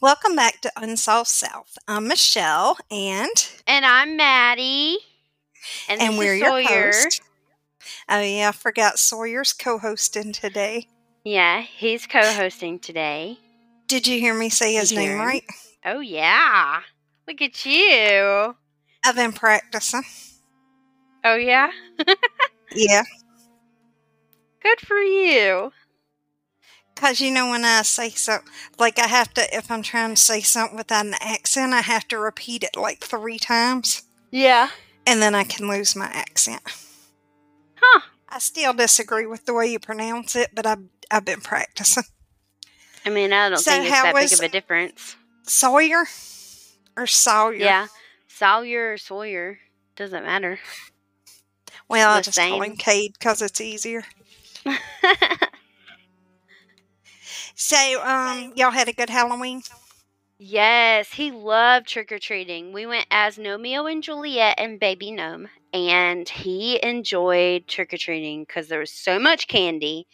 Welcome back to Unsolved South. I'm Michelle, and And I'm Maddie. And, and we're your Sawyer. host. Oh yeah, I forgot Sawyer's co-hosting today. Yeah, he's co-hosting today. Did you hear me say his You name right? Oh yeah. Look at you. I've been practicing. Oh yeah. Yeah, Good for you. Cause you know when I say something, like I have to, if I'm trying to say something without an accent, I have to repeat it like three times, Yeah. and then I can lose my accent. Huh. I still disagree with the way you pronounce it, but I've I've been practicing. I mean, I don't So think it's that big of a difference. Sawyer or Sawyer? Yeah. Sawyer or Sawyer. Doesn't matter. Well, I just call same. him Cade because it's easier. So, um, y'all had a good Halloween? Yes, he loved trick or treating. We went as Gnomeo and Juliet and Baby Gnome, and he enjoyed trick or treating because there was so much candy.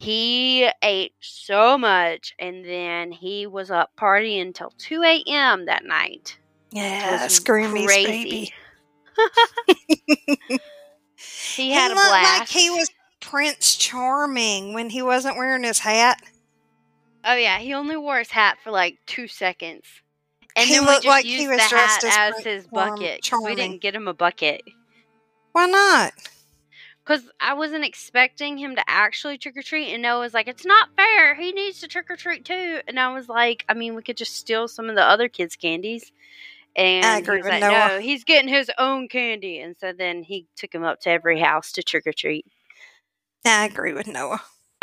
He ate so much, and then he was up partying until 2 a.m. that night. Yeah, crazy. baby. He had a looked blast. like he was Prince Charming when he wasn't wearing his hat. Oh yeah, he only wore his hat for like two seconds, and He then we just like he used was the dressed hat as as his Charm- bucket. We didn't get him a bucket. Why not? Because I wasn't expecting him to actually trick or treat, and Noah was like, "It's not fair. He needs to trick or treat too." And I was like, "I mean, we could just steal some of the other kids' candies." And agree he was with like, Noah. "No, he's getting his own candy." And so then he took him up to every house to trick or treat. I agree with Noah.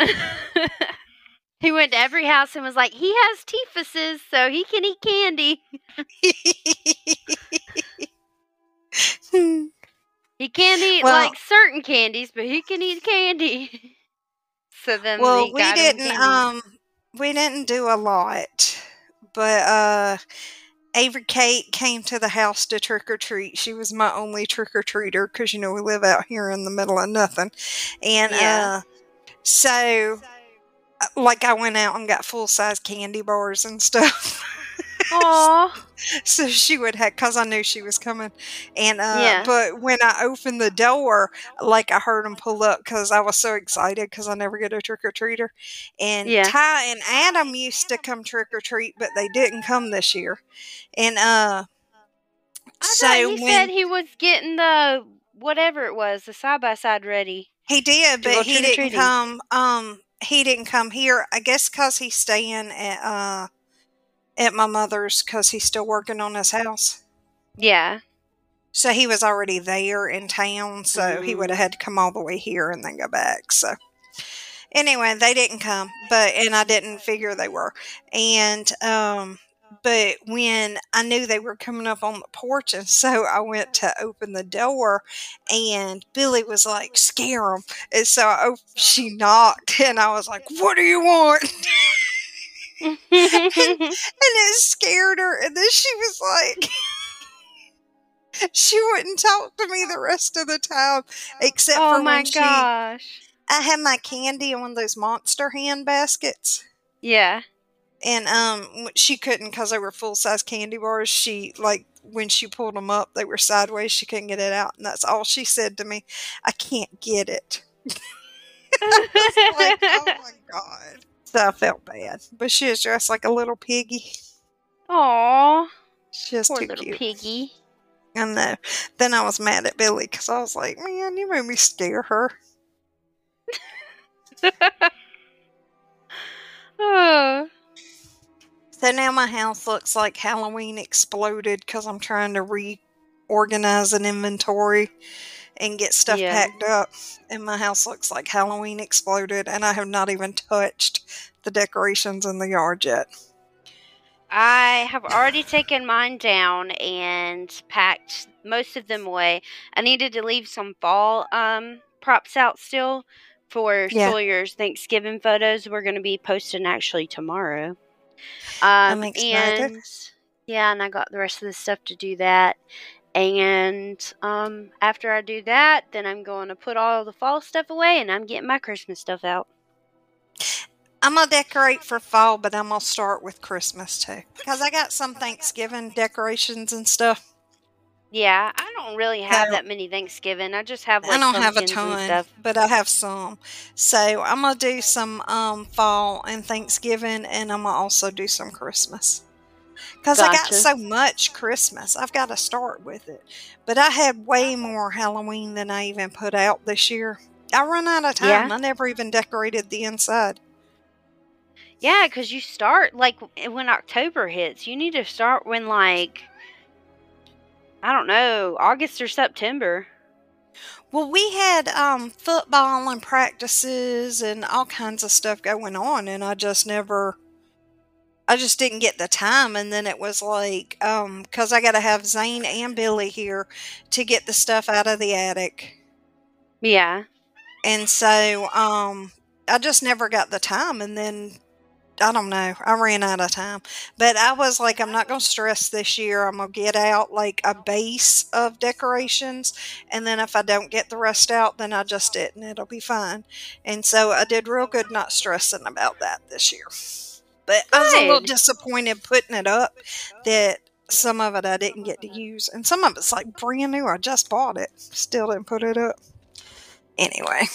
he went to every house and was like, "He has typhuses, so he can eat candy. He can't eat Well- like certain candies, but he can eat candy." so then well, we didn't. Um, we didn't do a lot, but uh, Avery Kate came to the house to trick or treat. She was my only trick or treater because you know we live out here in the middle of nothing, and Yeah. uh, so like I went out and got full size candy bars and stuff. Aw. so she would have because I knew she was coming, and uh, Yeah. but when I opened the door, like I heard him pull up because I was so excited because I never get a trick or treater, and Yeah. Ty and Adam used to come trick or treat, but they didn't come this year, and uh, I so he when said he was getting the whatever it was, the side by side ready. he did, but he didn't come. Um, he didn't come here. I guess because he's staying at uh at my mother's because he's still working on his house. Yeah. So he was already there in town, so he would have had to come all the way here and then go back. So anyway, they didn't come, but and I didn't figure they were. And um but when I knew they were coming up on the porch, and so I went to open the door, and Billy was like, "Scare them!" And so I op- she knocked, and I was like, "What do you want?" and it scared her, and then she was like, she wouldn't talk to me the rest of the time, except oh for my when she. gosh. I had my candy in one of those monster hand baskets. Yeah. And um, she couldn't because they were full size candy bars. She like when she pulled them up, they were sideways. She couldn't get it out, and that's all she said to me. I can't get it. Like, oh my god. So I felt bad, but she was dressed like a little piggy. Aw. She was Poor too little cute. piggy. I know. Then I was mad at Billy because I was like, man, you made me scare her. Oh. So now my house looks like Halloween exploded because I'm trying to reorganize an inventory and get stuff Yeah. packed up. And my house looks like Halloween exploded, and I have not even touched the decorations in the yard yet. I have already taken mine down and packed most of them away. I needed to leave some fall um props out still for Yeah. Sawyer's Thanksgiving photos. We're going to be posting actually tomorrow. I'm Um, excited. and yeah, and I got the rest of the stuff to do that. And um, after I do that, then I'm going to put all the fall stuff away, and I'm getting my Christmas stuff out. I'm gonna decorate for fall, but I'm gonna start with Christmas too, because I got some Thanksgiving decorations and stuff. Yeah, I don't really have So- that many Thanksgiving. I just have like I don't have a ton, but I have some. So I'm gonna do some um, fall and Thanksgiving, and I'm gonna also do some Christmas. Because I got so much Christmas, I've got to start with it. But I had way more Halloween than I even put out this year. I run out of time. Yeah. I never even decorated the inside. Yeah, because you start like when October hits. You need to start when like I don't know August or September. Well, we had um, football and practices and all kinds of stuff going on, and I just never, I just didn't get the time. And then it was like, because I got to have Zane and Billy here to get the stuff out of the attic, Yeah. and so um, I just never got the time. And then I don't know, I ran out of time. But I was like, I'm not going to stress this year. I'm going to get out like a base of decorations. And then if I don't get the rest out, then I just didn't. It'll be fine. And so I did real good not stressing about that this year. But I was a little disappointed putting it up that some of it I didn't get to use. And some of it's like brand new. I just bought it. Still didn't put it up. Anyway.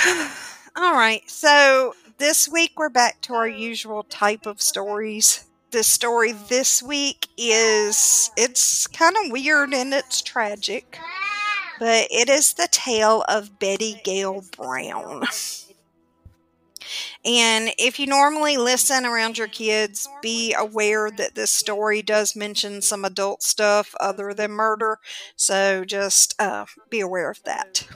All right. So this week we're back to our usual type of stories. The story this week is it's kind of weird and it's tragic, but it is the tale of Betty Gale Brown. And if you normally listen around your kids, be aware that this story does mention some adult stuff other than murder. So just uh, be aware of that.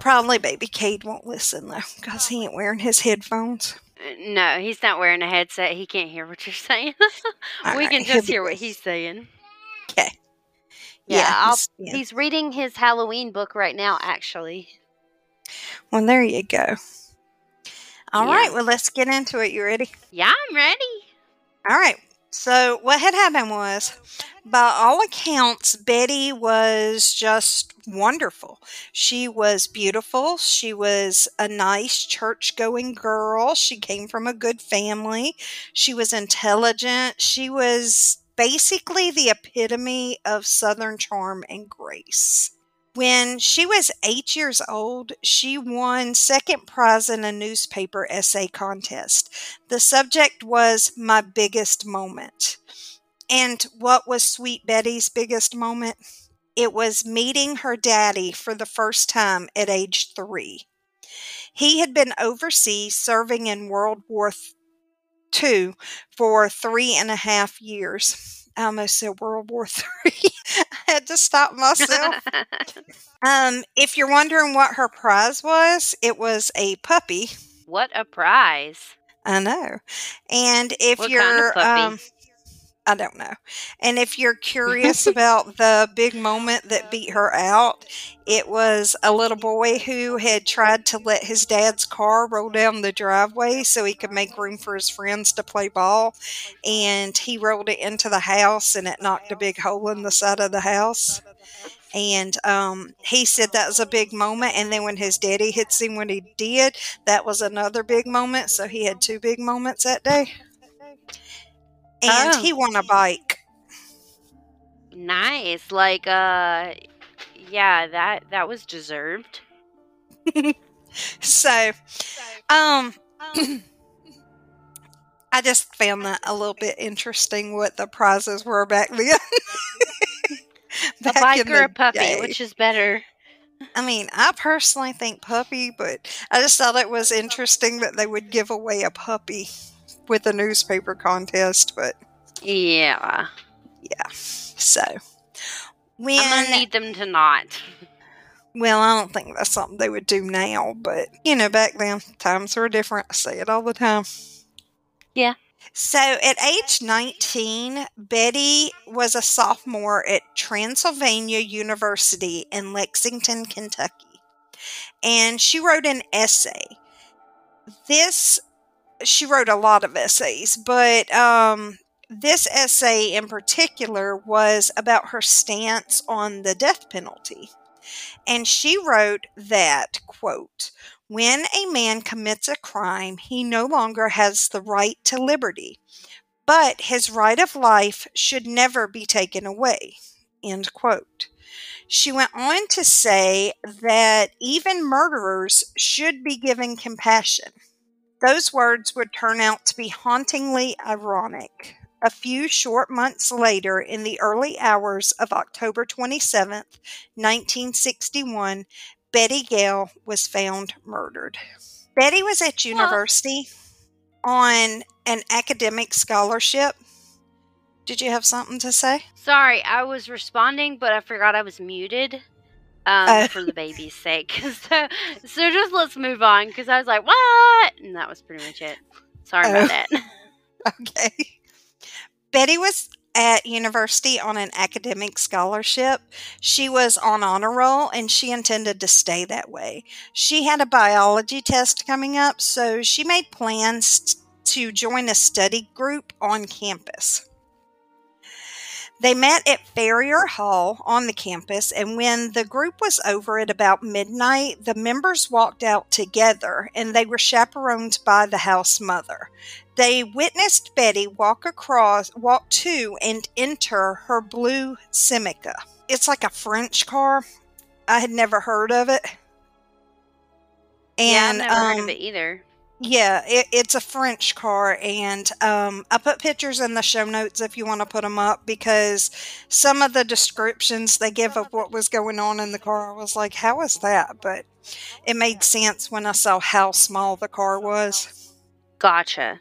Probably baby Cade won't listen though, because he ain't wearing his headphones. no, he's not wearing a headset. He can't hear what you're saying. We right, can just hear what he's saying. Okay. Yeah, Yeah, I'll, he's- yeah. he's reading his Halloween book right now. Actually, Well, there you go. All Yeah. right, well, let's get into it. You ready? yeah, I'm ready. All right. So, what had happened was, by all accounts, Betty was just wonderful. She was beautiful. She was a nice church going girl. She came from a good family. She was intelligent. She was basically the epitome of Southern charm and grace. When she was eight years old, she won second prize in a newspaper essay contest. The subject was my biggest moment. And what was Sweet Betty's biggest moment? It was meeting her daddy for the first time at age three. He had been overseas serving in World War II for three and a half years. I almost said World War Three. I had to stop myself. Um, if you're wondering what her prize was, it was a puppy. what a prize! I know. And if What you're of puppy? um I don't know. And if you're curious about the big moment that beat her out, it was a little boy who had tried to let his dad's car roll down the driveway so he could make room for his friends to play ball. And he rolled it into the house and it knocked a big hole in the side of the house. And um, he said that was a big moment. And then when his daddy had seen what he did, that was another big moment. So he had two big moments that day. And Oh. he won a bike. Nice, like uh, yeah, that that was deserved. So, um, I just found that a little bit interesting what the prizes were back then. A Back bike or a puppy, day. which is better? I mean, I personally think puppy, but I just thought it was interesting that they would give away a puppy with a newspaper contest. But Yeah, yeah, so when I'm gonna need them to not. Well, I don't think that's something they would do now, but you know, back then times were different. I say it all the time. Yeah. So at age 19, Betty was a sophomore at Transylvania University in Lexington, Kentucky. And she wrote an essay. This, she wrote a lot of essays, but um, this essay in particular was about her stance on the death penalty. And she wrote that, quote, When a man commits a crime, he no longer has the right to liberty, but his right of life should never be taken away. End quote. She went on to say that even murderers should be given compassion. Those words would turn out to be hauntingly ironic. A few short months later, in the early hours of October 27, 1961, Betty Gale was found murdered. Betty was at university on an academic scholarship. Did you have something to say? Sorry, I was responding, but I forgot I was muted um, uh, for the baby's sake. so, so just let's move on because I was like, what? And that was pretty much it. Sorry about that. Okay. Betty was at university on an academic scholarship. She was on honor roll and she intended to stay that way. She had a biology test coming up, so she made plans to join a study group on campus. They met at Forrer Hall on the campus, and when the group was over at about midnight, the members walked out together and they were chaperoned by the house mother. They witnessed Betty walk across, walk to, and enter her blue Simca. It's like a French car. I had never heard of it. And, yeah, I've never um, heard of um, it either. Yeah, it, it's a French car, and um, I put pictures in the show notes if you want to put them up because some of the descriptions they give of what was going on in the car, I was like, how is that? But it made sense when I saw how small the car was. Gotcha.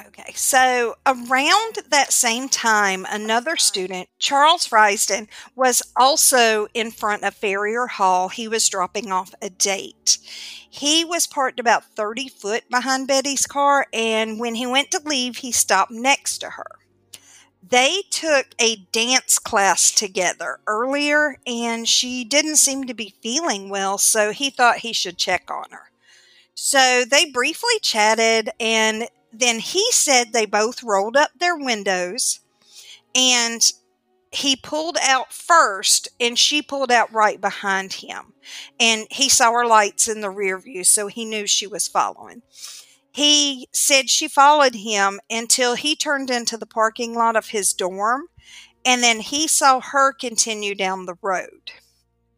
Okay, so around that same time, another student, Charles Risden, was also in front of Forrer Hall. He was dropping off a date. He was parked about 30 foot behind Betty's car, and when he went to leave, he stopped next to her. They took a dance class together earlier, and she didn't seem to be feeling well, so he thought he should check on her. So they briefly chatted, and then he said they both rolled up their windows and he pulled out first and she pulled out right behind him. And he saw her lights in the rear view so he knew she was following. He said she followed him until he turned into the parking lot of his dorm and then he saw her continue down the road.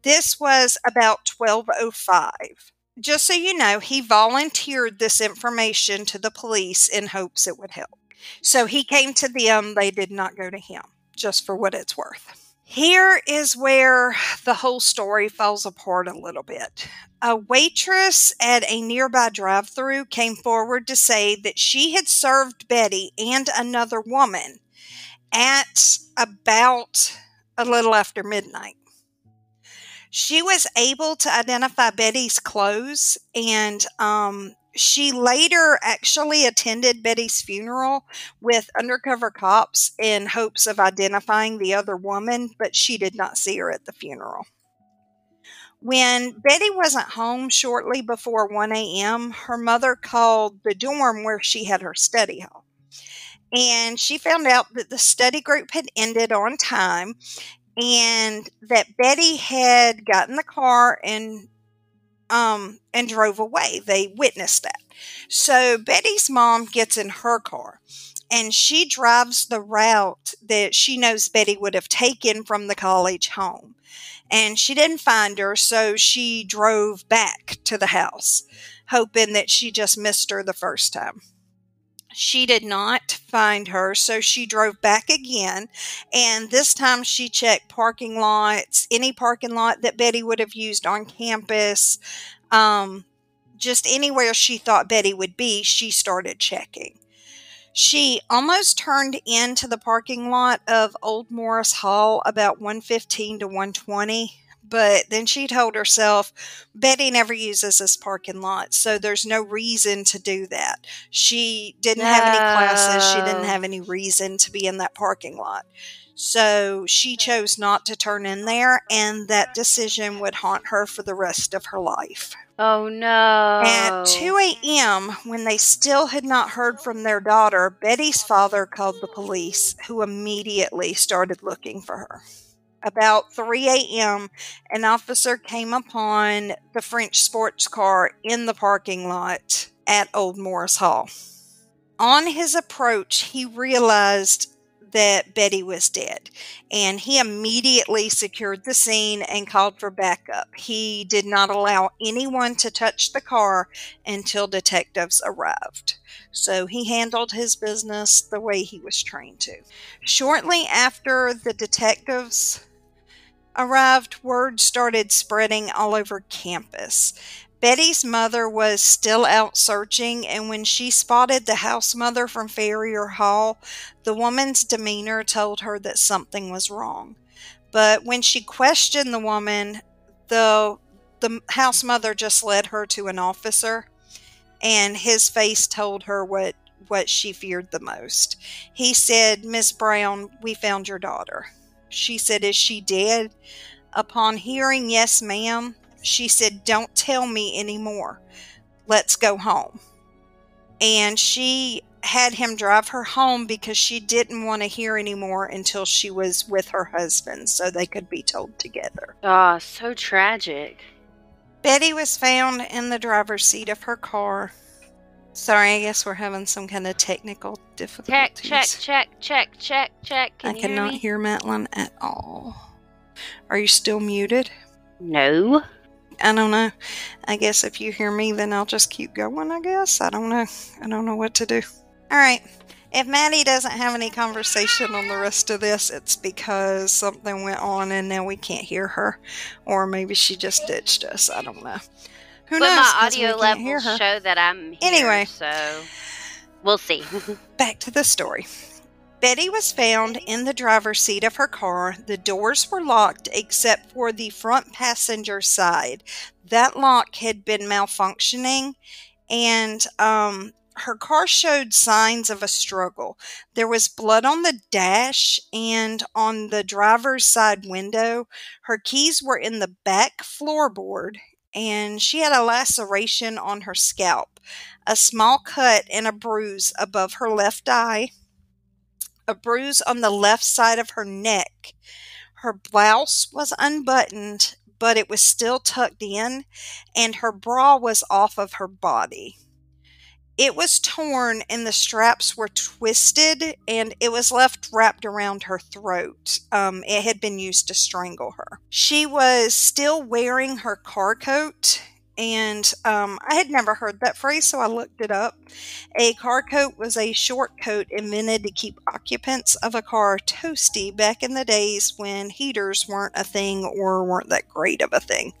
This was about 1205 just so you know, he volunteered this information to the police in hopes it would help. So he came to them, they did not go to him, just for what it's worth. Here is where the whole story falls apart a little bit. A waitress at a nearby drive through came forward to say that she had served Betty and another woman at about a little after midnight. She was able to identify Betty's clothes, and um, she later actually attended Betty's funeral with undercover cops in hopes of identifying the other woman, but she did not see her at the funeral. When Betty wasn't home shortly before 1 a.m., her mother called the dorm where she had her study hall. And she found out that the study group had ended on time and that Betty had gotten the car and um and drove away. They witnessed that. So Betty's mom gets in her car and she drives the route that she knows Betty would have taken from the college home. And she didn't find her, so she drove back to the house, hoping that she just missed her the first time. She did not find her, so she drove back again. And this time she checked parking lots, any parking lot that Betty would have used on campus, um, just anywhere she thought Betty would be, she started checking. She almost turned into the parking lot of Old Morris Hall about 115 to 120 but then she told herself, Betty never uses this parking lot, so there's no reason to do that. She didn't no. have any classes, she didn't have any reason to be in that parking lot. So she chose not to turn in there, and that decision would haunt her for the rest of her life. Oh no. At 2 a.m., when they still had not heard from their daughter, Betty's father called the police, who immediately started looking for her. About 3 a.m., an officer came upon the French sports car in the parking lot at Old Morris Hall. On his approach, he realized that Betty was dead, and he immediately secured the scene and called for backup. He did not allow anyone to touch the car until detectives arrived. So he handled his business the way he was trained to. Shortly after the detectives arrived, word started spreading all over campus. Betty's mother was still out searching, and when she spotted the house mother from Forrer Hall, the woman's demeanor told her that something was wrong. But when she questioned the woman, the the house mother just led her to an officer, and his face told her what what she feared the most. He said, "Miss Brown, we found your daughter." She said, "Is she dead?" Upon hearing, "Yes, ma'am," she said, Don't tell me anymore. Let's go home. And she had him drive her home because she didn't want to hear anymore until she was with her husband so they could be told together. Oh, so tragic. Betty was found in the driver's seat of her car. Sorry, I guess we're having some kind of technical difficulties. Check, check, check, check, check, check. Can I cannot hear, hear Madeline at all. Are you still muted? No. I don't know. I guess if you hear me, then I'll just keep going, I guess. I don't know. I don't know what to do. All right. If Maddie doesn't have any conversation on the rest of this, it's because something went on and now we can't hear her. Or maybe she just ditched us. I don't know. Who but knows? my audio levels show that I'm here, Anyway. So we'll see. Back to the story. Betty was found in the driver's seat of her car. The doors were locked except for the front passenger side. That lock had been malfunctioning, and um, her car showed signs of a struggle. There was blood on the dash and on the driver's side window. Her keys were in the back floorboard, and she had a laceration on her scalp, a small cut and a bruise above her left eye a bruise on the left side of her neck. Her blouse was unbuttoned, but it was still tucked in, and her bra was off of her body. It was torn and the straps were twisted, and it was left wrapped around her throat. Um, it had been used to strangle her. She was still wearing her car coat and um, I had never heard that phrase, so I looked it up. A car coat was a short coat invented to keep occupants of a car toasty back in the days when heaters weren't a thing or weren't that great of a thing.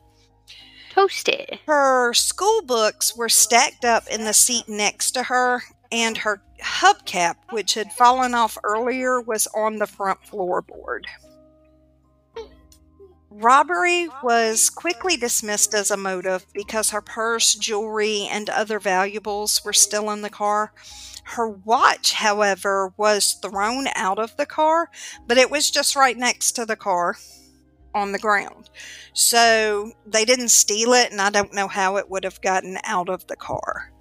Toasty. Her school books were stacked up in the seat next to her, and her hubcap, which had fallen off earlier, was on the front floorboard. Robbery was quickly dismissed as a motive because her purse, jewelry, and other valuables were still in the car. Her watch, however, was thrown out of the car, but it was just right next to the car on the ground. So they didn't steal it, and I don't know how it would have gotten out of the car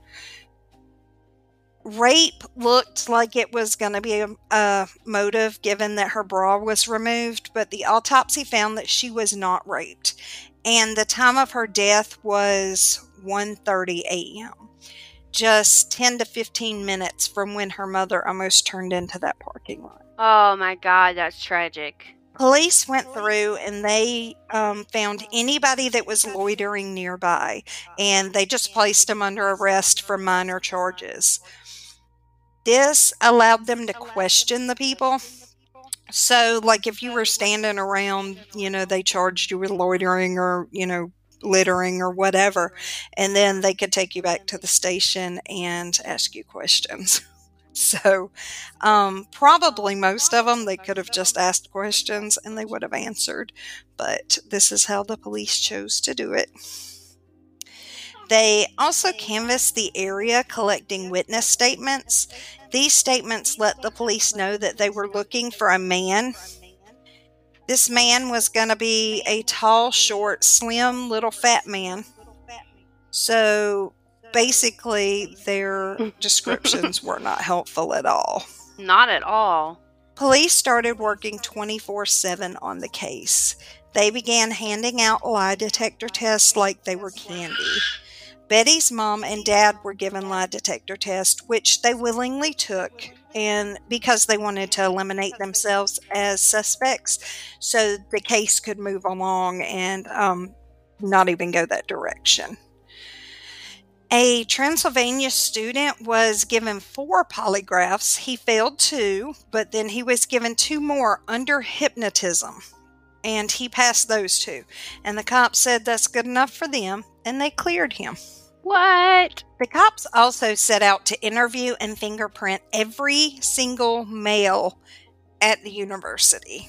rape looked like it was going to be a, a, motive given that her bra was removed, but the autopsy found that she was not raped. And the time of her death was 1:30 a.m. Just 10 to 15 minutes from when her mother almost turned into that parking lot. Oh my god, that's tragic. Police went through and they um, found anybody that was loitering nearby, and they just placed them under arrest for minor charges this allowed them to question the people. So, like, if you were standing around, you know, they charged you with loitering or, you know, littering or whatever, and then they could take you back to the station and ask you questions. So, um, probably most of them they could have just asked questions and they would have answered, but this is how the police chose to do it. They also canvassed the area collecting witness statements. These statements let the police know that they were looking for a man. This man was going to be a tall, short, slim, little fat man. So basically, their descriptions were not helpful at all. Not at all. Police started working 24 7 on the case. They began handing out lie detector tests like they were candy. Betty's mom and dad were given lie detector tests, which they willingly took, and because they wanted to eliminate themselves as suspects, so the case could move along and um, not even go that direction. A Transylvania student was given four polygraphs. He failed two, but then he was given two more under hypnotism, and he passed those two. And the cops said that's good enough for them, and they cleared him. What? The cops also set out to interview and fingerprint every single male at the university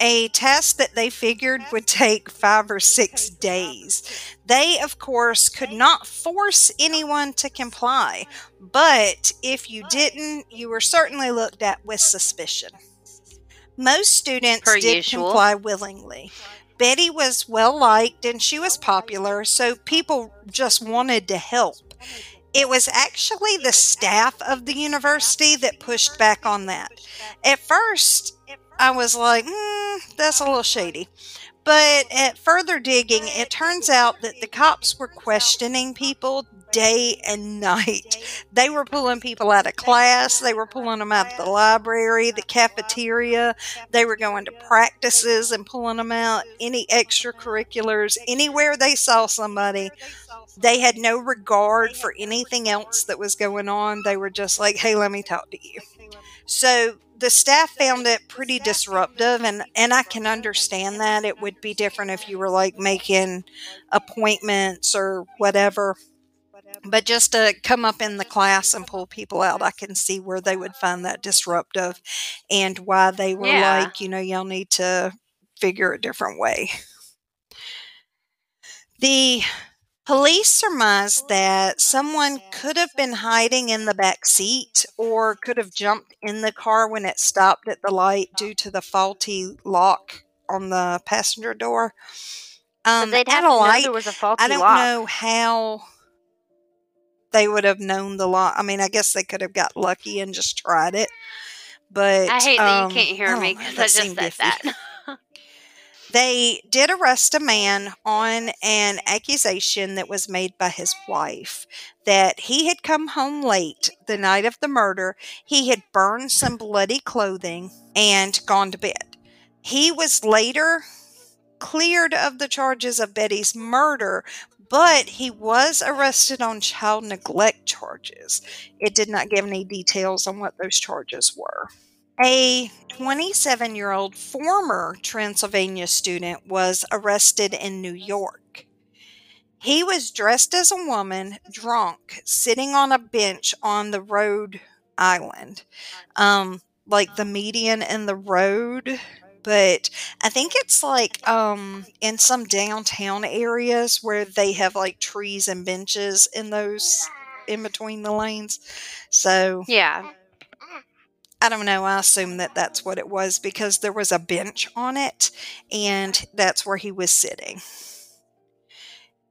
a test that they figured would take five or six days. They, of course, could not force anyone to comply, but if you didn't, you were certainly looked at with suspicion. Most students Per did usual. comply willingly. Betty was well liked and she was popular, so people just wanted to help. It was actually the staff of the university that pushed back on that. At first, I was like, mm, that's a little shady. But at further digging, it turns out that the cops were questioning people day and night. They were pulling people out of class, they were pulling them out of the library, the cafeteria, they were going to practices and pulling them out, any extracurriculars, anywhere they saw somebody. They had no regard for anything else that was going on. They were just like, hey, let me talk to you. So the staff found it pretty disruptive and and I can understand that it would be different if you were like making appointments or whatever but just to come up in the class and pull people out I can see where they would find that disruptive and why they were Yeah. like you know y'all need to figure a different way the Police surmised that someone could have been hiding in the back seat or could have jumped in the car when it stopped at the light due to the faulty lock on the passenger door. Um, they'd have a to know light, there was a faulty I don't lock. know how they would have known the law. I mean, I guess they could have got lucky and just tried it. But I hate that um, you can't hear I me because I just said iffy. that. They did arrest a man on an accusation that was made by his wife that he had come home late the night of the murder. He had burned some bloody clothing and gone to bed. He was later cleared of the charges of Betty's murder, but he was arrested on child neglect charges. It did not give any details on what those charges were. A 27 year old former Transylvania student was arrested in New York. He was dressed as a woman, drunk, sitting on a bench on the road island. Um, like the median and the road. But I think it's like um in some downtown areas where they have like trees and benches in those in between the lanes. So yeah. I don't know. I assume that that's what it was because there was a bench on it, and that's where he was sitting.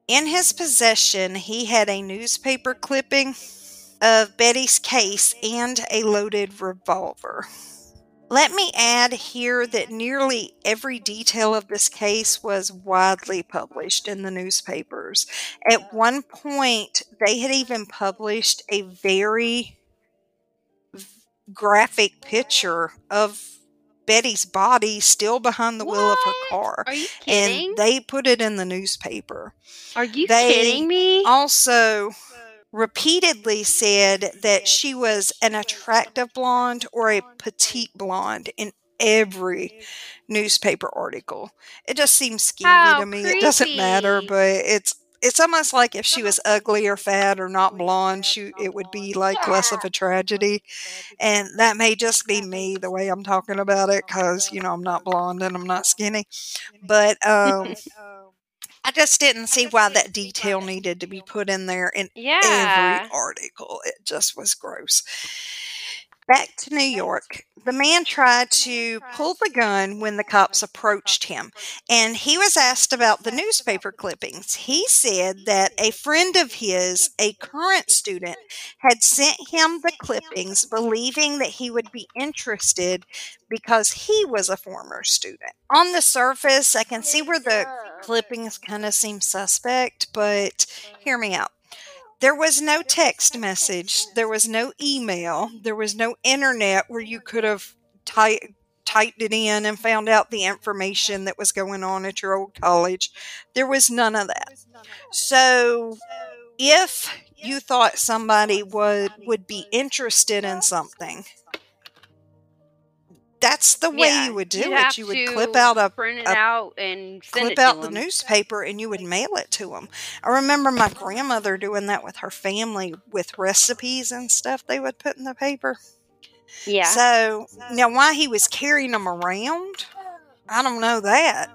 In his possession, he had a newspaper clipping of Betty's case and a loaded revolver. Let me add here that nearly every detail of this case was widely published in the newspapers. At one point, they had even published a very graphic picture of Betty's body still behind the wheel of her car. Are you kidding? And they put it in the newspaper. Are you they- kidding me? Also, repeatedly said that she was an attractive blonde or a petite blonde in every newspaper article. It just seems skeevy How to me. It doesn't matter, but it's it's almost like if she was ugly or fat or not blonde, she it would be like less of a tragedy. And that may just be me the way I'm talking about it cuz you know I'm not blonde and I'm not skinny. But um I just didn't see why that detail needed to be put in there in yeah. every article. It just was gross. Back to New York, the man tried to pull the gun when the cops approached him, and he was asked about the newspaper clippings. He said that a friend of his, a current student, had sent him the clippings believing that he would be interested because he was a former student. On the surface, I can see where the clippings kind of seem suspect, but hear me out. There was no text message. There was no email. There was no internet where you could have ty- typed it in and found out the information that was going on at your old college. There was none of that. So, if you thought somebody would would be interested in something, that's the way Yeah, you would do it. You would clip out a print it a- out and send it clip out the 'em. newspaper and you would mail it to them. I remember my grandmother doing that with her family with recipes and stuff they would put in the paper. Yeah. So now, why he was carrying them around, I don't know that,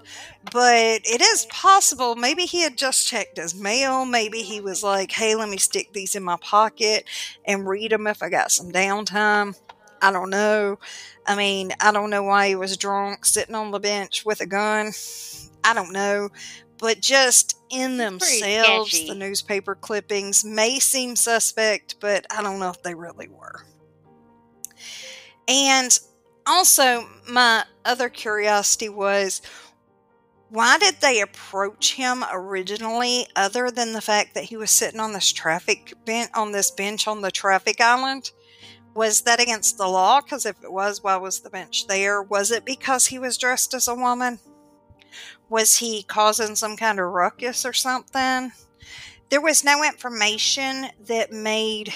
but it is possible. Maybe he had just checked his mail. Maybe he was like, "Hey, let me stick these in my pocket and read them if I got some downtime." I don't know. I mean, I don't know why he was drunk sitting on the bench with a gun. I don't know. But just in themselves, the newspaper clippings may seem suspect, but I don't know if they really were. And also, my other curiosity was why did they approach him originally, other than the fact that he was sitting on this traffic bench on this bench on the traffic island? Was that against the law? Because if it was, why was the bench there? Was it because he was dressed as a woman? Was he causing some kind of ruckus or something? There was no information that made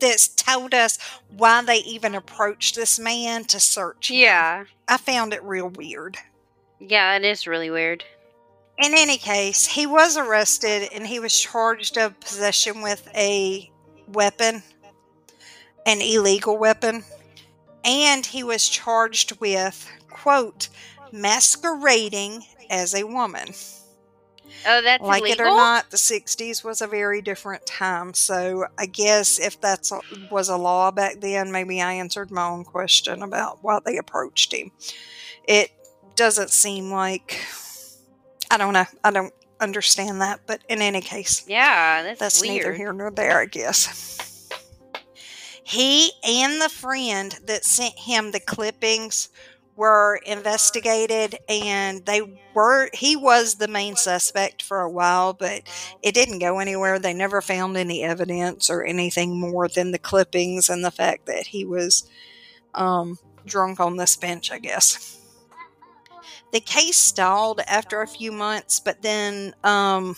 that told us why they even approached this man to search him. yeah. I found it real weird. Yeah, it is really weird. In any case, he was arrested and he was charged of possession with a weapon, an illegal weapon, and he was charged with, quote, masquerading as a woman. Oh, that's like illegal. it or not, the 60s was a very different time. So I guess if that's was a law back then, maybe I answered my own question about why they approached him. It doesn't seem like I don't know. I don't understand that, but in any case, Yeah, that's, that's neither here nor there, I guess. He and the friend that sent him the clippings were investigated and they were he was the main suspect for a while but it didn't go anywhere. They never found any evidence or anything more than the clippings and the fact that he was um, drunk on this bench i guess. The case stalled after a few months but then um,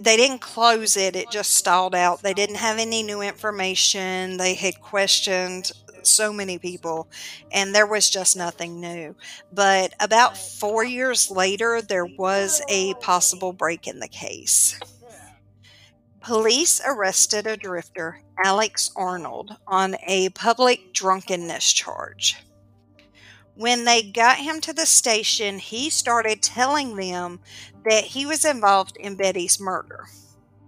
they didn't close it it just stalled out. They didn't have any new information. They had questioned so many people and there was just nothing new. But about four years later there was a possible break in the case. Police arrested a drifter alex arnold on a public drunkenness charge. When they got him to the station he started telling them that he was involved in Betty's murder.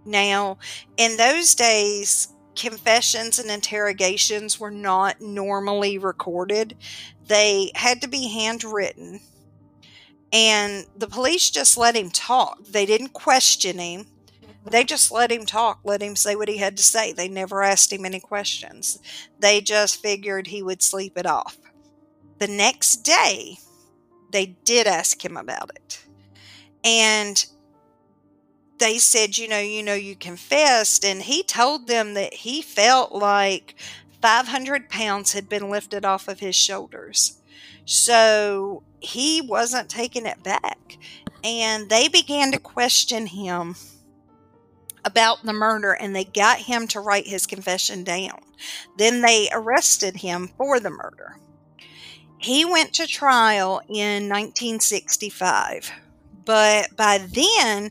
Now, in those days, confessions and interrogations were not normally recorded, they had to be handwritten. And the police just let him talk. They didn't question him. They just let him talk, let him say what he had to say. They never asked him any questions. They just figured he would sleep it off. The next day, they did ask him about it and they said you know you know you confessed. And he told them that he felt like 500 pounds had been lifted off of his shoulders. So he wasn't taking it back. And they began to question him about the murder and they got him to write his confession down. Then they arrested him for the murder. He went to trial in 1965 but by then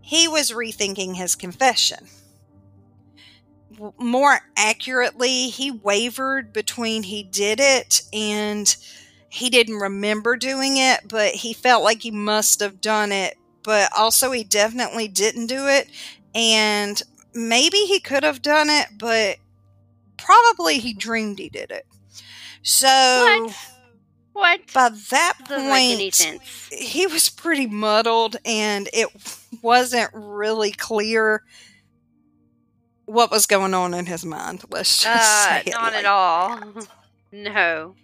he was rethinking his confession. More accurately, he wavered between he did it and he didn't remember doing it, but he felt like he must have done it. But also, he definitely didn't do it. And maybe he could have done it, but probably he dreamed he did it. So What? What? by that Doesn't make any point, he was pretty muddled and it wasn't really clear what was going on in his mind. Let's just Uh, say it not like at all. no.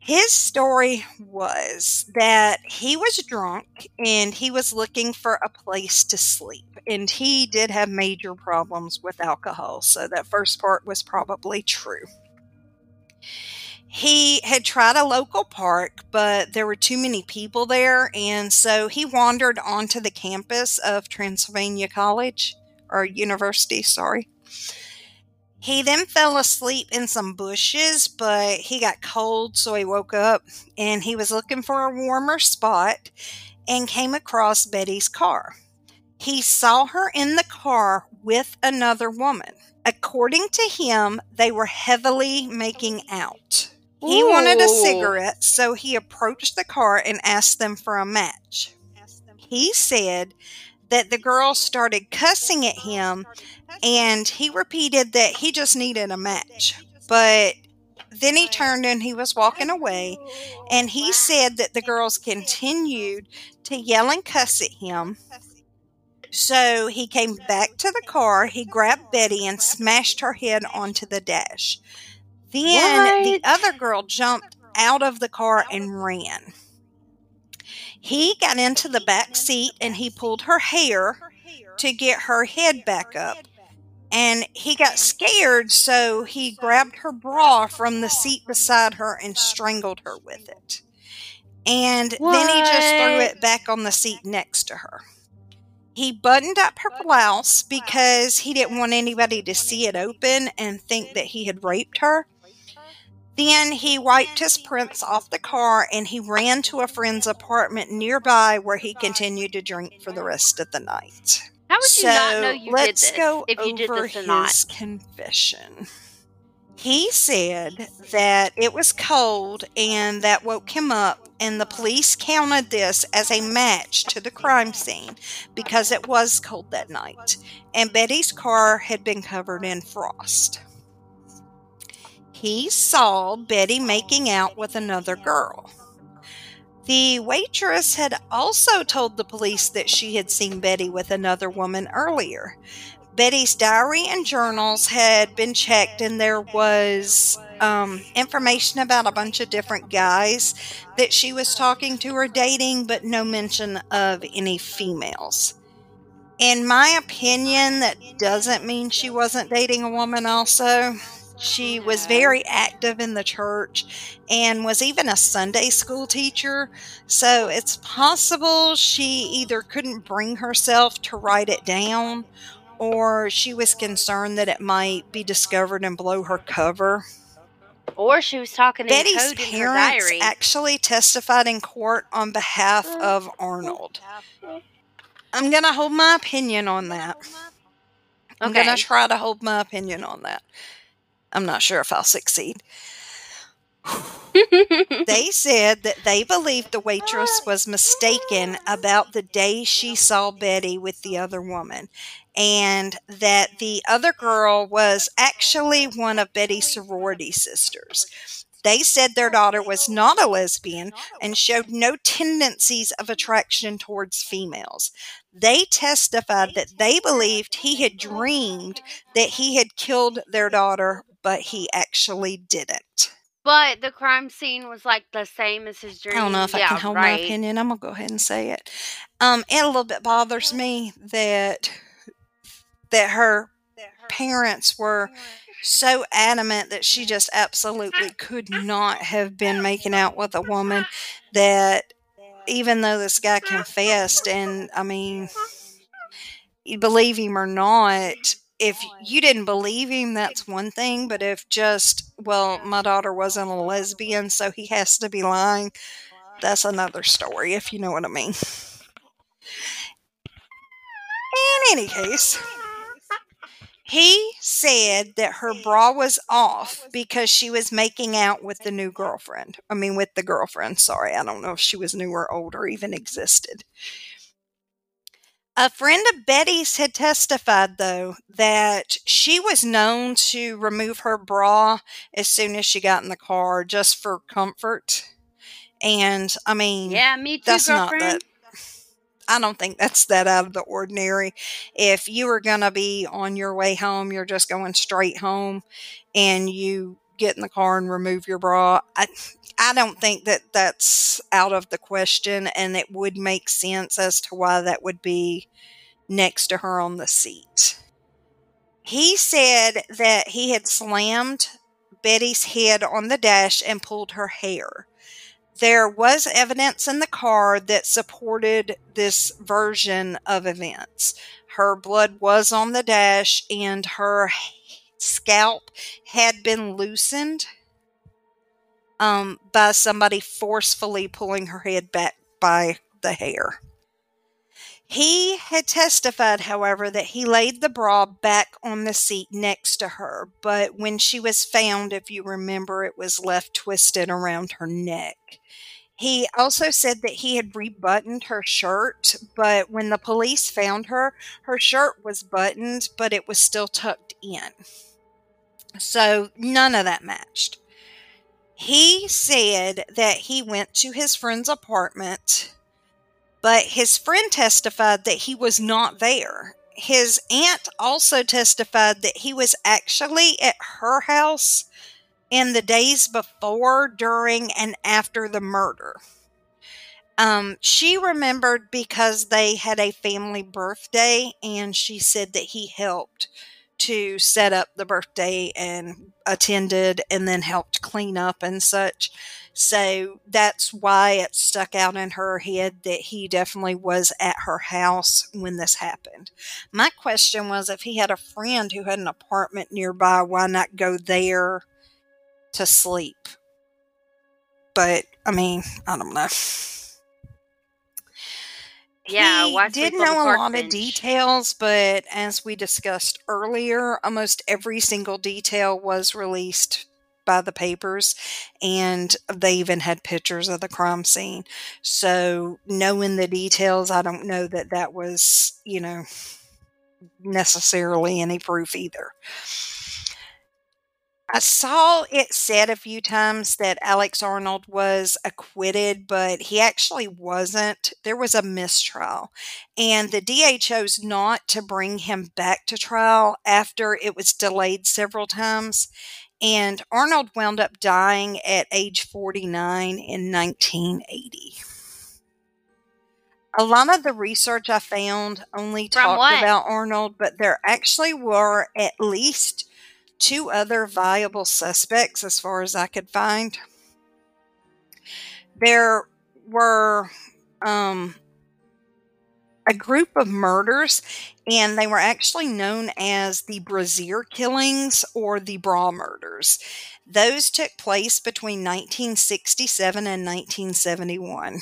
His story was that he was drunk and he was looking for a place to sleep. And he did have major problems with alcohol. So that first part was probably true. He had tried a local park, but there were too many people there. And so he wandered onto the campus of Transylvania College or University, sorry. He then fell asleep in some bushes, but he got cold, so he woke up and he was looking for a warmer spot and came across Betty's car. He saw her in the car with another woman. According to him, they were heavily making out. He wanted a cigarette, so he approached the car and asked them for a match. He said that the girl started cussing at him and he repeated that he just needed a match. But then he turned and he was walking away, and he said that the girls continued to yell and cuss at him. So he came back to the car, he grabbed Betty and smashed her head onto the dash. Then the other girl jumped out of the car and ran. He got into the back seat and he pulled her hair to get her head back up. And he got scared, so he grabbed her bra from the seat beside her and strangled her with it. And then he just threw it back on the seat next to her. He buttoned up her blouse because he didn't want anybody to see it open and think that he had raped her. Then he wiped his prints off the car and he ran to a friend's apartment nearby where he continued to drink for the rest of the night. How would you not know you did let's this go if you did this or his not? confession. He said that it was cold and that woke him up, and the police counted this as a match to the crime scene because it was cold that night, and Betty's car had been covered in frost. He saw Betty making out with another girl. The waitress had also told the police that she had seen Betty with another woman earlier. Betty's diary and journals had been checked, and there was um, information about a bunch of different guys that she was talking to or dating, but no mention of any females. In my opinion, that doesn't mean she wasn't dating a woman, also. She was very active in the church and was even a Sunday school teacher. So it's possible she either couldn't bring herself to write it down or she was concerned that it might be discovered and blow her cover. Or she was talking in Betty's code in her parents diary. actually testified in court on behalf oh, of oh, Arnold. I'm going to hold my opinion on that. I'm going to try to hold my opinion on that. I'm not sure if I'll succeed. They said that they believed the waitress oh. was mistaken about the day she saw Betty with the other woman, and that the other girl was actually one of Betty's sorority sisters. They said their daughter was not a lesbian and showed no tendencies of attraction towards females. They testified that they believed he had dreamed that he had killed their daughter, but he actually didn't. but the crime scene was like the same as his dream. I don't know if I can hold right. my opinion. I'm gonna go ahead and say it. Um, it a little bit bothers me that that her parents were so adamant that she just absolutely could not have been making out with a woman that even though this guy confessed and I mean you believe him or not if oh, you didn't believe him that's one thing but if just well my daughter wasn't a lesbian so he has to be lying that's another story if you know what I mean in any case he said that her bra was off because she was making out with the new girlfriend. I mean, with the girlfriend. Sorry, I don't know if she was new or old or even existed. A friend of Betty's had testified, though, that she was known to remove her bra as soon as she got in the car just for comfort. And I mean, Yeah, me too, that's girlfriend. not that. I don't think that's that out of the ordinary. If you were going to be on your way home, you're just going straight home and you get in the car and remove your bra. I, I don't think that that's out of the question, and it would make sense as to why that would be next to her on the seat. He said that he had slammed Betty's head on the dash and pulled her hair. There was evidence in the car that supported this version of events. Her blood was on the dash, and her scalp had been loosened um, by somebody forcefully pulling her head back by the hair. He had testified, however, that he laid the bra back on the seat next to her, but when she was found, if you remember, it was left twisted around her neck. He also said that he had rebuttoned her shirt, but when the police found her, her shirt was buttoned, but it was still tucked in. So none of that matched. He said that he went to his friend's apartment, but his friend testified that he was not there. His aunt also testified that he was actually at her house in the days before, during, and after the murder. Um, she remembered because they had a family birthday, and she said that he helped to set up the birthday and attended and then helped clean up and such. So that's why it stuck out in her head that he definitely was at her house when this happened. My question was if he had a friend who had an apartment nearby, why not go there to sleep? But I mean, I don't know. Yeah, he did sleep on the know a lot of details, but as we discussed earlier, almost every single detail was released by the papers, and they even had pictures of the crime scene. So, knowing the details, I don't know that that was, you know, necessarily any proof either. I saw it said a few times that Alex Arnold was acquitted, but he actually wasn't. There was a mistrial, and the DA chose not to bring him back to trial after it was delayed several times. And Arnold wound up dying at age 49 in 1980. A lot of the research I found only From talked what? about Arnold, but there actually were at least two other viable suspects as far as I could find. There were um, a group of murders, and they were actually known as the Brazier killings or the Bra murders. Those took place between 1967 and 1971.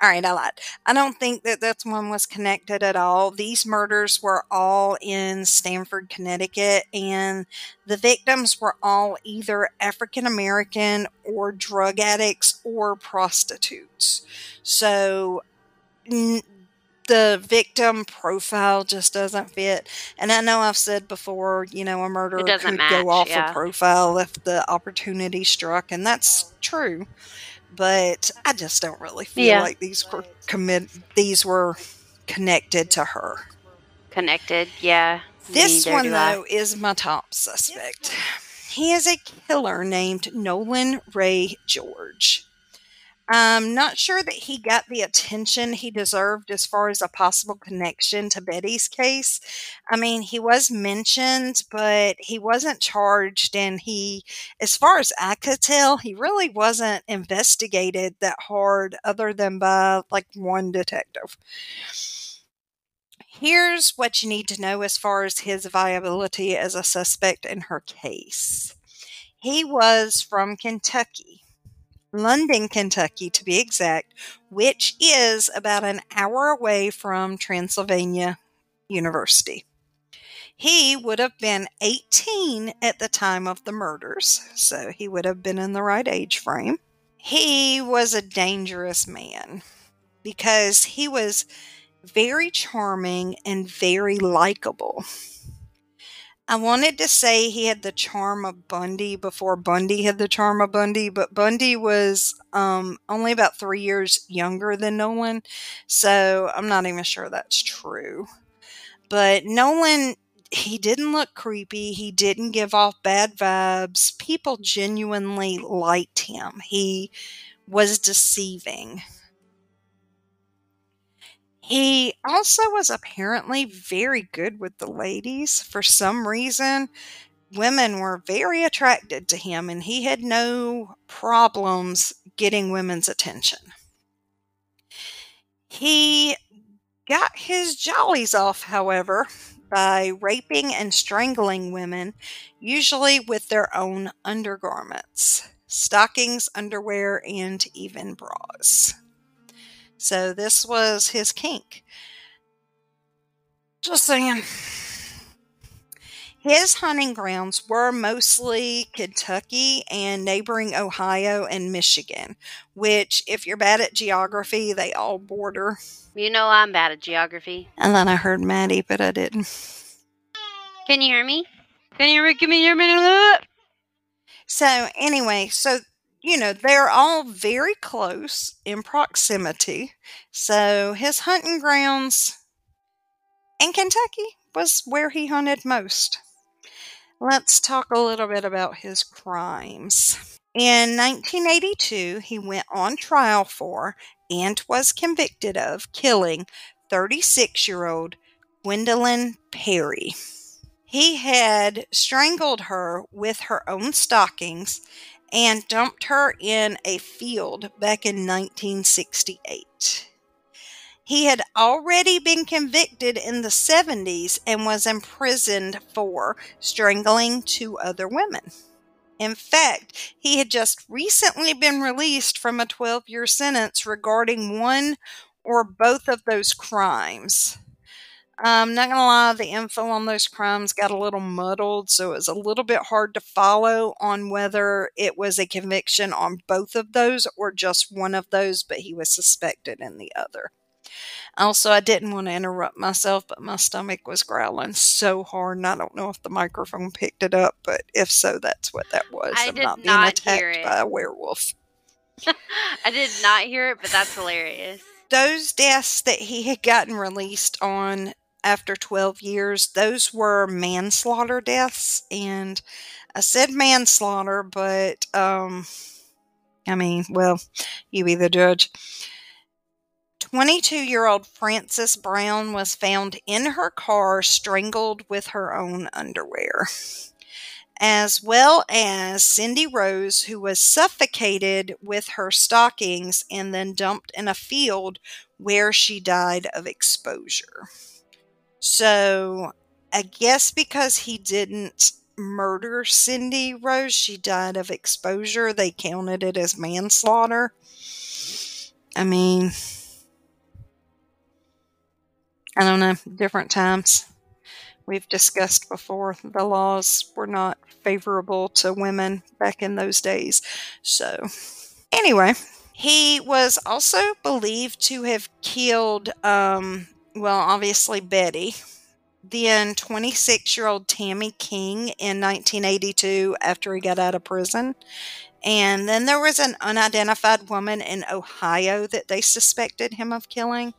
All right, I lied. I don't think that this one was connected at all. These murders were all in Stamford, Connecticut, and the victims were all either African American or drug addicts or prostitutes. So n- the victim profile just doesn't fit. And I know I've said before, you know, a murderer could match, go off yeah. a profile if the opportunity struck, and that's true but I just don't really feel Yeah. like these were commit these were connected to her. Connected, yeah. This Neither one do I. though is my top suspect. He is a killer named Nolan Ray George. I'm not sure that he got the attention he deserved as far as a possible connection to Betty's case. I mean, he was mentioned, but he wasn't charged, and he, as far as I could tell, he really wasn't investigated that hard, other than by like one detective. Here's what you need to know as far as his viability as a suspect in her case. He was from Kentucky. London, Kentucky, to be exact, which is about an hour away from Transylvania University. He would have been 18 at the time of the murders, so he would have been in the right age frame. He was a dangerous man because he was very charming, and very likable. I wanted to say he had the charm of Bundy before Bundy had the charm of Bundy, but Bundy was um, only about three years younger than Nolan, so I'm not even sure that's true. But Nolan, he didn't look creepy. He didn't give off bad vibes. People genuinely liked him. He was deceiving. He also was apparently very good with the ladies. For some reason, women were very attracted to him, and he had no problems getting women's attention. He got his jollies off, however, by raping and strangling women, usually with their own undergarments stockings, underwear, and even bras. So this was his kink. Just saying. His hunting grounds were mostly Kentucky and neighboring Ohio and Michigan, which, if you're bad at geography, they all border. You know I'm bad at geography. And then I heard Maddie, but I didn't. Can you hear me? Can you give me your minute? So, anyway, so you know, they're all very close in proximity. So his hunting grounds in Kentucky was where he hunted most. Let's talk a little bit about his crimes. In 1982, he went on trial for and was convicted of killing 36 year old Gwendolyn Perry. He had strangled her with her own stockings and dumped her in a field back in 1968. He had already been convicted in the 70s and was imprisoned for strangling two other women. In fact, he had just recently been released from a 12 year sentence regarding one or both of those crimes. I'm not gonna lie, the info on those crimes got a little muddled, so it was a little bit hard to follow on whether it was a conviction on both of those or just one of those, but he was suspected in the other. Also, I didn't want to interrupt myself, but my stomach was growling so hard, and I don't know if the microphone picked it up, but if so, that's what that was. I I'm did not being not hear attacked it. by a werewolf. I did not hear it, but that's hilarious. those deaths that he had gotten released on after 12 years, those were manslaughter deaths. And I said manslaughter, but, um, I mean, well, you be the judge. 22 year old Frances Brown was found in her car strangled with her own underwear, as well as Cindy Rose, who was suffocated with her stockings and then dumped in a field where she died of exposure. So I guess because he didn't murder Cindy Rose, she died of exposure. They counted it as manslaughter. I mean, I don't know, different times. We've discussed before the laws were not favorable to women back in those days. So, anyway, he was also believed to have killed, um, well, obviously Betty, then 26 year old Tammy King in 1982 after he got out of prison. And then there was an unidentified woman in Ohio that they suspected him of killing.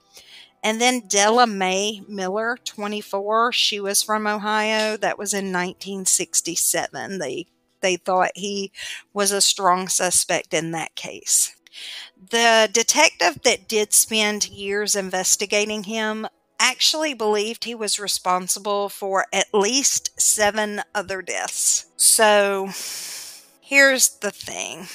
And then Della Mae Miller, 24, she was from Ohio. That was in 1967. They they thought he was a strong suspect in that case. The detective that did spend years investigating him actually believed he was responsible for at least seven other deaths. So here's the thing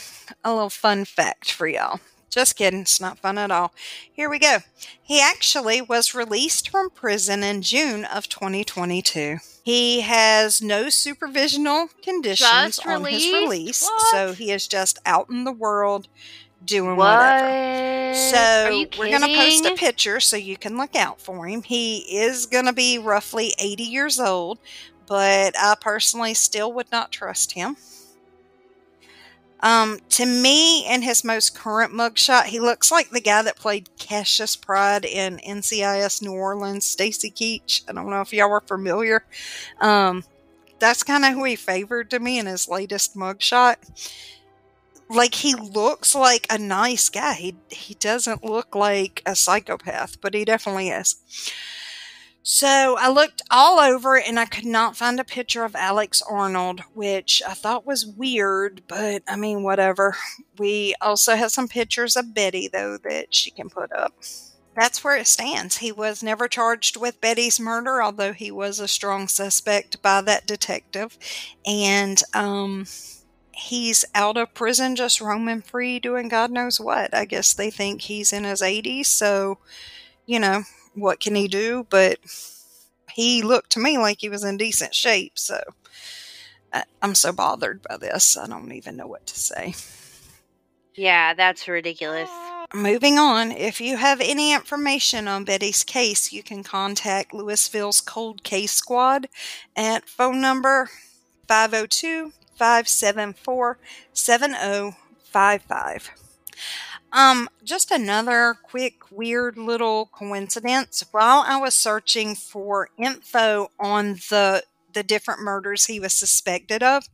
a little fun fact for y'all. Just kidding, it's not fun at all. Here we go. He actually was released from prison in June of 2022. He has no supervisional conditions on his release, What? so he is just out in the world doing What? whatever. So we're going to post a picture so you can look out for him. He is going to be roughly 80 years old, but I personally still would not trust him. Um, to me, in his most current mugshot, he looks like the guy that played Cassius Pride in NCIS New Orleans, Stacy Keach. I don't know if y'all were familiar. Um, that's kind of who he favored to me in his latest mugshot. Like he looks like a nice guy. He he doesn't look like a psychopath, but he definitely is. So I looked all over and I could not find a picture of Alex Arnold, which I thought was weird, but I mean, whatever. We also have some pictures of Betty, though, that she can put up. That's where it stands. He was never charged with Betty's murder, although he was a strong suspect by that detective. And um, he's out of prison, just roaming free, doing God knows what. I guess they think he's in his 80s, so, you know, what can he do? But he looked to me like he was in decent shape. So I, I'm so bothered by this. I don't even know what to say. Yeah, that's ridiculous. Moving on, if you have any information on Betty's case, you can contact Louisville's Cold Case Squad at phone number 502 574 7055. Um, just another quick, weird little coincidence. While I was searching for info on the the different murders he was suspected of,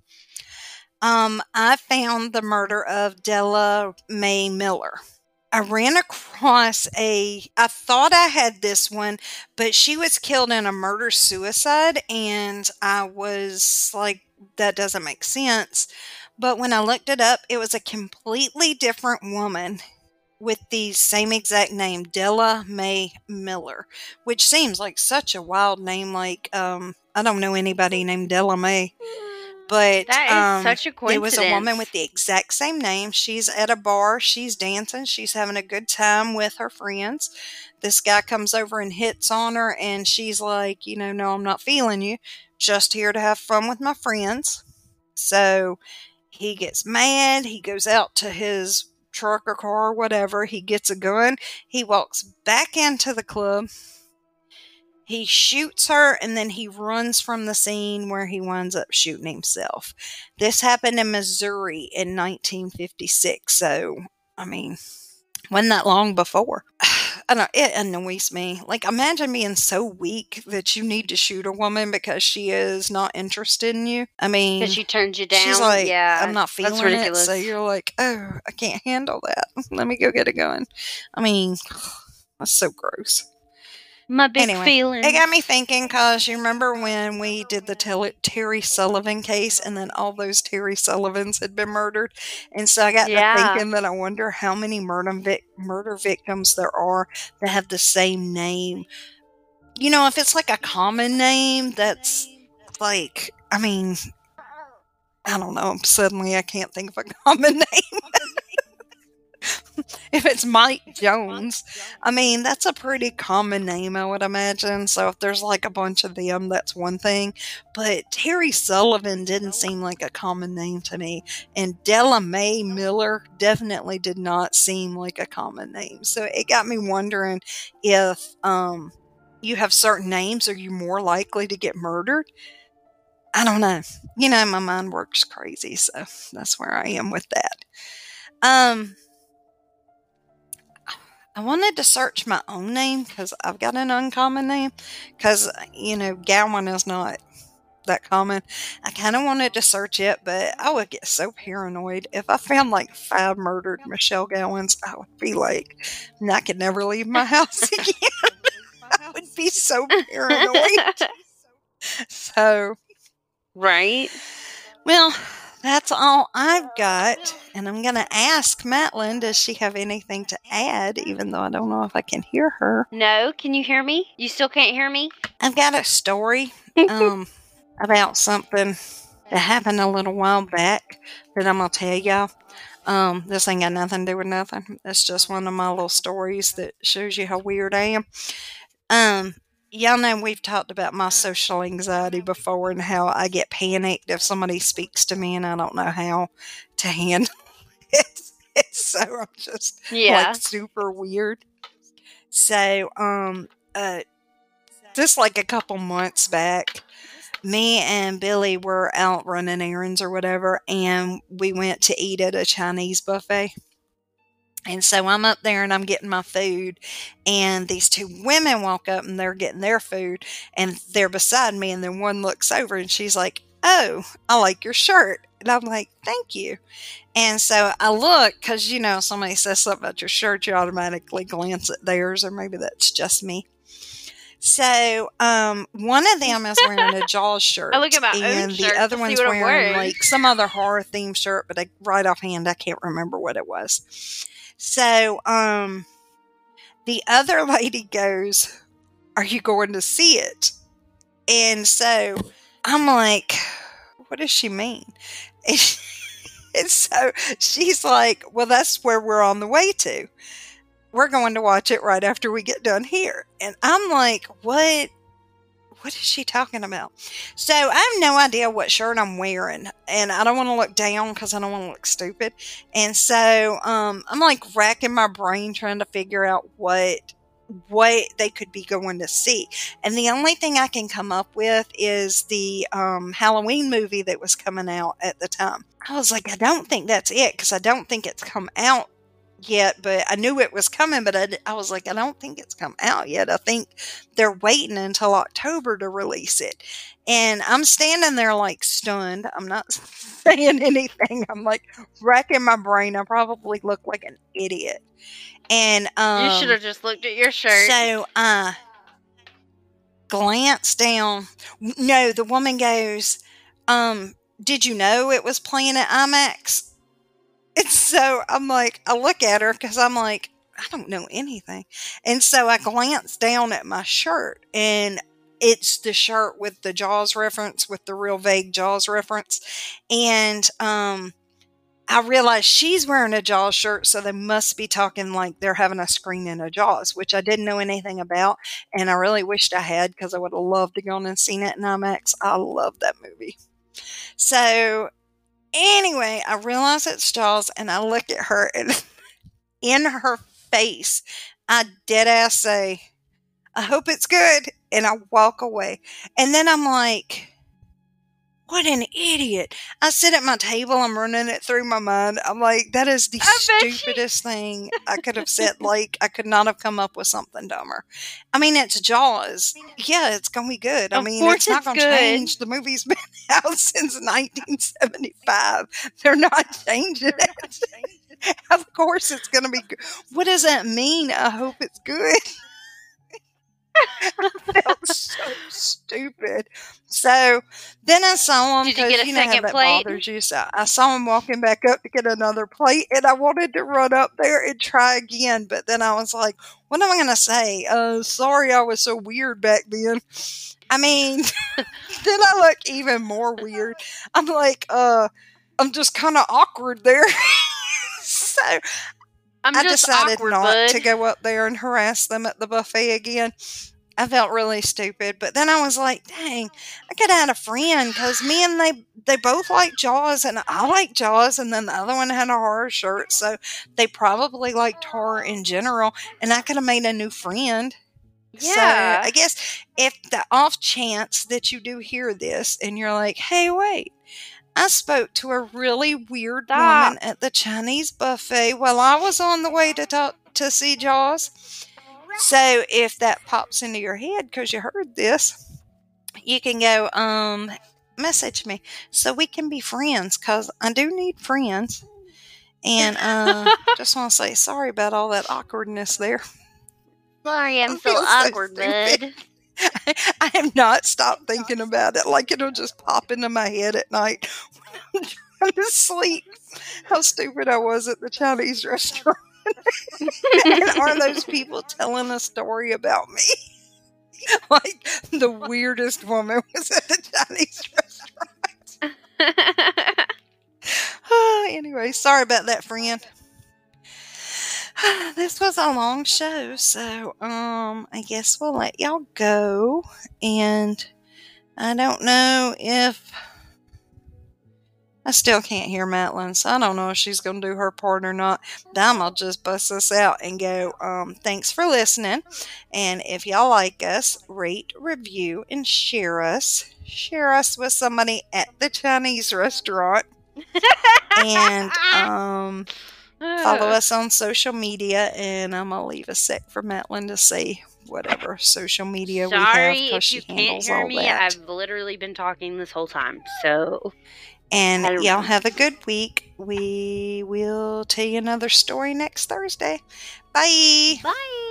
um, I found the murder of Della Mae Miller. I ran across a, I thought I had this one, but she was killed in a murder suicide, and I was like, that doesn't make sense. But when I looked it up, it was a completely different woman with the same exact name, Della Mae Miller, which seems like such a wild name. Like, um, I don't know anybody named Della Mae, but That is um, such a it was a woman with the exact same name. She's at a bar, she's dancing, she's having a good time with her friends. This guy comes over and hits on her, and she's like, you know, no, I'm not feeling you, just here to have fun with my friends. So he gets mad, he goes out to his truck or car or whatever, he gets a gun, he walks back into the club. He shoots her and then he runs from the scene where he winds up shooting himself. This happened in Missouri in 1956. So, I mean, wasn't that long before. I don't it annoys me. Like imagine being so weak that you need to shoot a woman because she is not interested in you. I mean, Because she turns you down. she's like, yeah, I'm not that's feeling it. So you're like, oh, I can't handle that. Let me go get a gun. I mean, that's so gross. My big anyway, feeling. It got me thinking because you remember when we did the Terry Sullivan case and then all those Terry Sullivans had been murdered? And so I got Yeah. to thinking that I wonder how many murder, vic- murder victims there are that have the same name. You know, if it's like a common name, that's like, I mean, I don't know. Suddenly I can't think of a common name. if it's Mike Jones, I mean, that's a pretty common name, I would imagine. So if there's like a bunch of them, that's one thing. But Terry Sullivan didn't seem like a common name to me. And Della Mae Miller definitely did not seem like a common name. So it got me wondering if um, you have certain names, are you more likely to get murdered? I don't know. You know, my mind works crazy. So that's where I am with that. Um, I wanted to search my own name because I've got an uncommon name. Because, you know, Gowan is not that common. I kind of wanted to search it, but I would get so paranoid. If I found like five murdered Michelle Gowans, I would be like, I could never leave my house again. I would be so paranoid. so, right? well, that's all I've got. And I'm going to ask Matlin, does she have anything to add, even though I don't know if I can hear her? No, can you hear me? You still can't hear me? I've got a story um, about something that happened a little while back that I'm going to tell y'all. Um, this ain't got nothing to do with nothing. It's just one of my little stories that shows you how weird I am. Um, y'all know we've talked about my social anxiety before and how I get panicked if somebody speaks to me and I don't know how to handle it. so I'm just Yeah. like super weird. So, um, uh, just like a couple months back, me and Billy were out running errands or whatever, and we went to eat at a Chinese buffet. And so I'm up there and I'm getting my food, and these two women walk up and they're getting their food, and they're beside me. And then one looks over and she's like, Oh, I like your shirt. And I'm like, Thank you. And so I look because, you know, somebody says something about your shirt, you automatically glance at theirs, or maybe that's just me. So um, one of them is wearing a Jaws shirt. I look at my own and shirt the other one's wearing wearing. like some other horror themed shirt, but I, right offhand I can't remember what it was. So um, the other lady goes, "Are you going to see it?" And so I'm like, "What does she mean?" And, and so she's like, "Well, that's where we're on the way to." We're going to watch it right after we get done here. And I'm like, what? What is she talking about? So I have no idea what shirt I'm wearing, and I don't want to look down because I don't want to look stupid. And so um, I'm like racking my brain trying to figure out what what they could be going to see. And the only thing I can come up with is the um, Halloween movie that was coming out at the time. I was like, I don't think that's it because I don't think it's come out yet, but I knew it was coming, but I was like, I don't think it's come out yet. I think they're waiting until October to release it. And I'm standing there like stunned. I'm not saying anything. I'm like racking my brain. I probably look like an idiot. And um, you should have just looked at your shirt. so I glance down. No, the woman goes, um, did you know it was playing at IMAX? And so I'm like, I look at her because I'm like, I don't know anything. And so I glance down at my shirt and it's the shirt with the Jaws reference, with the real vague Jaws reference. And um, I realize she's wearing a Jaws shirt, so they must be talking like they're having a screening of Jaws, which I didn't know anything about. And I really wished I had because I would have loved to go and seen it in IMAX. I love that movie. So anyway, I realize it's Jaws and I look at her and in her face, I dead ass say, I hope it's good. And I walk away. And then I'm like, what an idiot. I sit at my table, I'm running it through my mind. I'm like, that is the I bet you- stupidest thing I could have said. Like, I could not have come up with something dumber. I mean, it's Jaws. Yeah, it's going to be good. I mean, it's not going to change. The movie's been out since 1975. They're not changing it. of course, it's going to be good. What does that mean? I hope it's good. I felt so stupid. So then I saw him Did you get a you, know second that plate? bothers you. So I saw him walking back up to get another plate, and I wanted to run up there and try again, but then I was like, "What am I going to say? Uh, sorry, I was so weird back then." I mean, then I look even more weird. I'm like, uh, I'm just kind of awkward there. so I'm I just decided awkward, not bud. to go up there and harass them at the buffet again. I felt really stupid, but then I was like, "Dang, I could have had a friend because me and they they both like Jaws, and I like Jaws, and then the other one had a horror shirt, so they probably liked horror in general, and I could have made a new friend." So Yeah. I guess if the off chance that you do hear this and you're like, "Hey, wait." I spoke to a really weird Stop. woman at the Chinese buffet while I was on the way to talk to see Jaws. So if that pops into your head because you heard this, you can go um message me so we can be friends because I do need friends. And uh, just want to say sorry about all that awkwardness there. Sorry, I'm I so so I have not stopped thinking about it. Like it'll just pop into my head at night when I'm trying to sleep. How stupid I was at the Chinese restaurant. and are those people telling a story about me? like the weirdest woman was at the Chinese restaurant. anyway, sorry about that, friend. this was a long show, so um, I guess we'll let y'all go. And I don't know if I still can't hear Matlin, so I don't know if she's going to do her part or not. Then I'll just bust this out and go, um, thanks for listening. And if y'all like us, rate, review, and share us. Share us with somebody at the Chinese restaurant. and um, follow us on social media. And I'm going to leave a sec for Matlin to say whatever social media Sorry we have if because you can't hear me. that. I've literally been talking this whole time. So And y'all have a good week. We will tell you another story next Thursday. Bye. bye.